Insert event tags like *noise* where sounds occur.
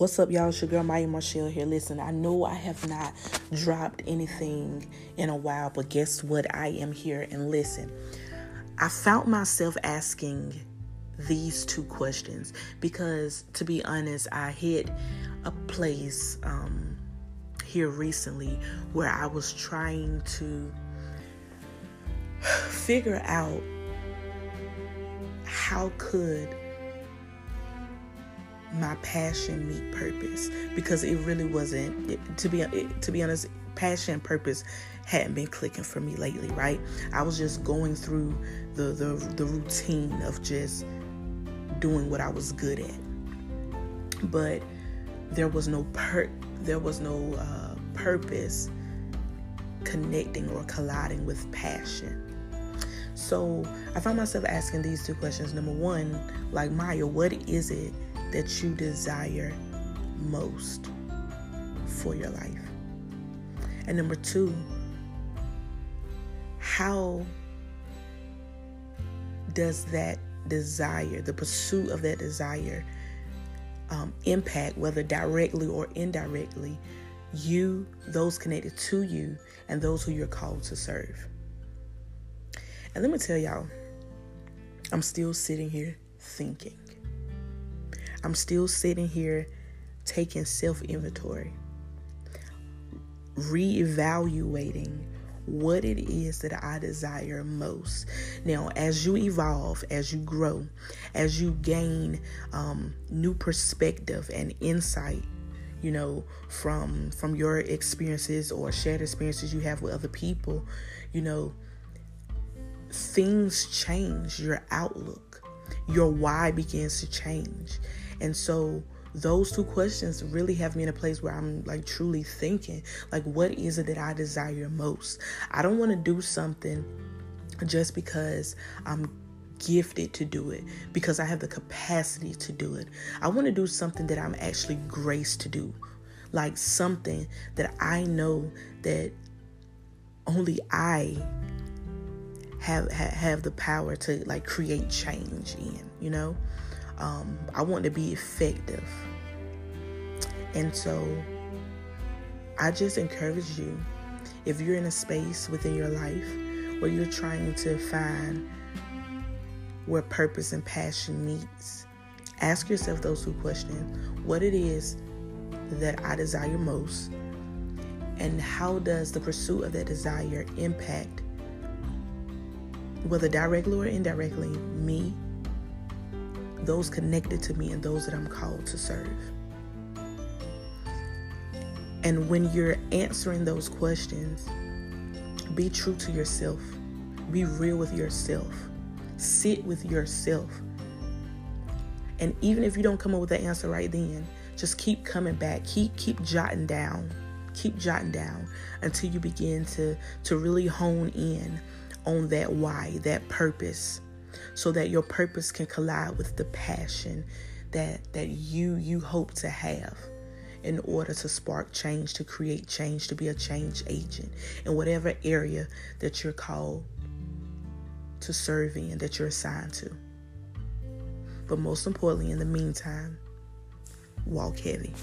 What's up, y'all? It's your girl Maya Marshall here. Listen, I know I have not dropped anything in a while, but guess what? I am here and listen. I found myself asking these two questions because, to be honest, I hit a place um, here recently where I was trying to *sighs* figure out how could my passion meet purpose because it really wasn't to be to be honest passion and purpose hadn't been clicking for me lately right? I was just going through the the, the routine of just doing what i was good at. But there was no per there was no uh, purpose connecting or colliding with passion. So i found myself asking these two questions. Number one like maya what is it that you desire most for your life? And number two, how does that desire, the pursuit of that desire, um, impact, whether directly or indirectly, you, those connected to you, and those who you're called to serve? And let me tell y'all, I'm still sitting here thinking. I'm still sitting here taking self inventory, reevaluating what it is that I desire most. Now, as you evolve, as you grow, as you gain um, new perspective and insight, you know, from from your experiences or shared experiences you have with other people, you know, things change. Your outlook, your why begins to change, and so those two questions really have me in a place where I'm like truly thinking, like, what is it that I desire most? I don't want to do something just because I'm gifted to do it, because I have the capacity to do it. I want to do something that I'm actually graced to do, like something that I know that only I have have the power to like create change in, you know? Um, I want to be effective. And so I just encourage you if you're in a space within your life where you're trying to find where purpose and passion meets, ask yourself those two questions what it is that I desire most, and how does the pursuit of that desire impact, whether directly or indirectly, me those connected to me and those that I'm called to serve. And when you're answering those questions, be true to yourself. Be real with yourself. Sit with yourself. And even if you don't come up with the answer right then, just keep coming back. Keep keep jotting down. Keep jotting down until you begin to to really hone in on that why, that purpose so that your purpose can collide with the passion that that you you hope to have in order to spark change, to create change, to be a change agent in whatever area that you're called to serve in, that you're assigned to. But most importantly, in the meantime, walk heavy.